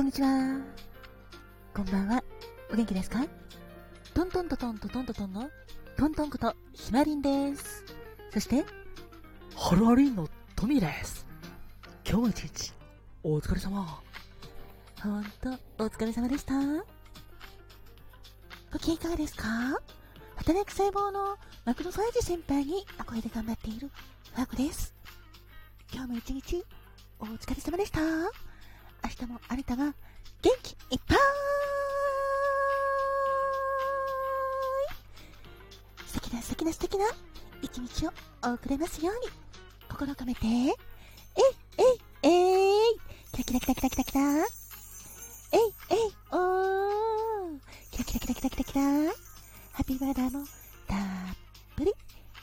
こんにちは。こんばんは。お元気ですか？トントントトントトントトンのトントンことひまりんです。そして、ハロハリンのトミーです。今日も一日、お疲れ様。ほんと、お疲れ様でした。ご機嫌いかがですか？働く細胞のマクロファージ先輩にお声で頑張っているワークです。今日も一日、お疲れ様でした。明日もあなたが元気いっぱい素敵な素敵な素敵な一日を送れますように心を込めて、えい、えい、えい、キラキラキラキラキラキラ、えい、えい、おー、キラキラキラキラキラキラ、ハッピーバーダーもたっぷり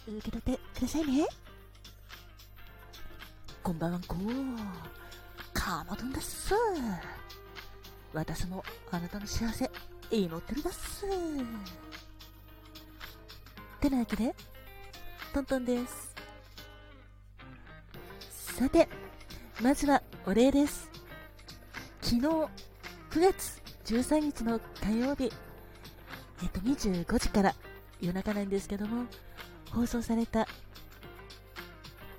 受け取ってくださいね。こんばんはこかまどんです。私もあなたの幸せ、祈ってるだっす。てなわけで、トントンです。さて、まずはお礼です。昨日、9月13日の火曜日、えっと、25時から夜中なんですけども、放送された、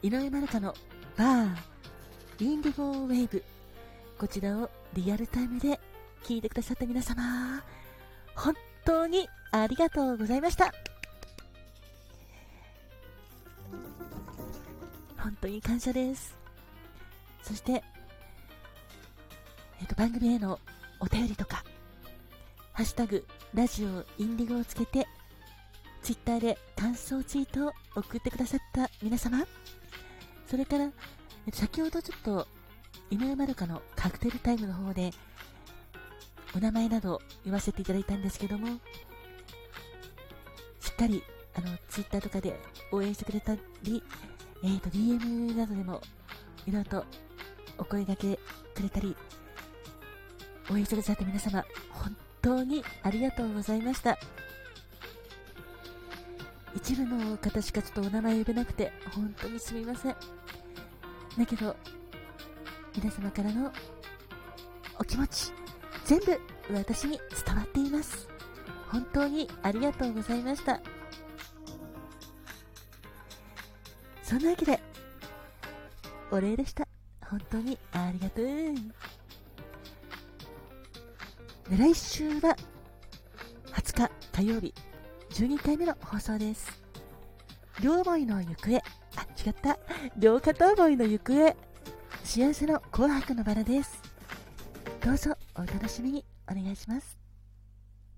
井上まるかのバー、インディゴーウェーブ。こちらをリアルタイムで聞いてくださった皆様、本当にありがとうございました。本当に感謝です。そして、えっ、と、番組へのお便りとか、ハッシュタグ、ラジオインディゴをつけて、ツイッターで感想ツイートを送ってくださった皆様、それから、先ほどちょっと、井上まるかのカクテルタイムの方で、お名前など言わせていただいたんですけども、しっかり、あの、ツイッターとかで応援してくれたり、えっ、ー、と、DM などでも、いろいろとお声掛けくれたり、応援してくださった皆様、本当にありがとうございました。一部の方しかちょっとお名前呼べなくて、本当にすみません。だけど、皆様からのお気持ち、全部私に伝わっています。本当にありがとうございました。そんなわけで、お礼でした。本当にありがとう。来週は20日火曜日12回目の放送です。両思いの行方。違った。両片思いの行方。幸せの紅白のバラです。どうぞお楽しみにお願いします。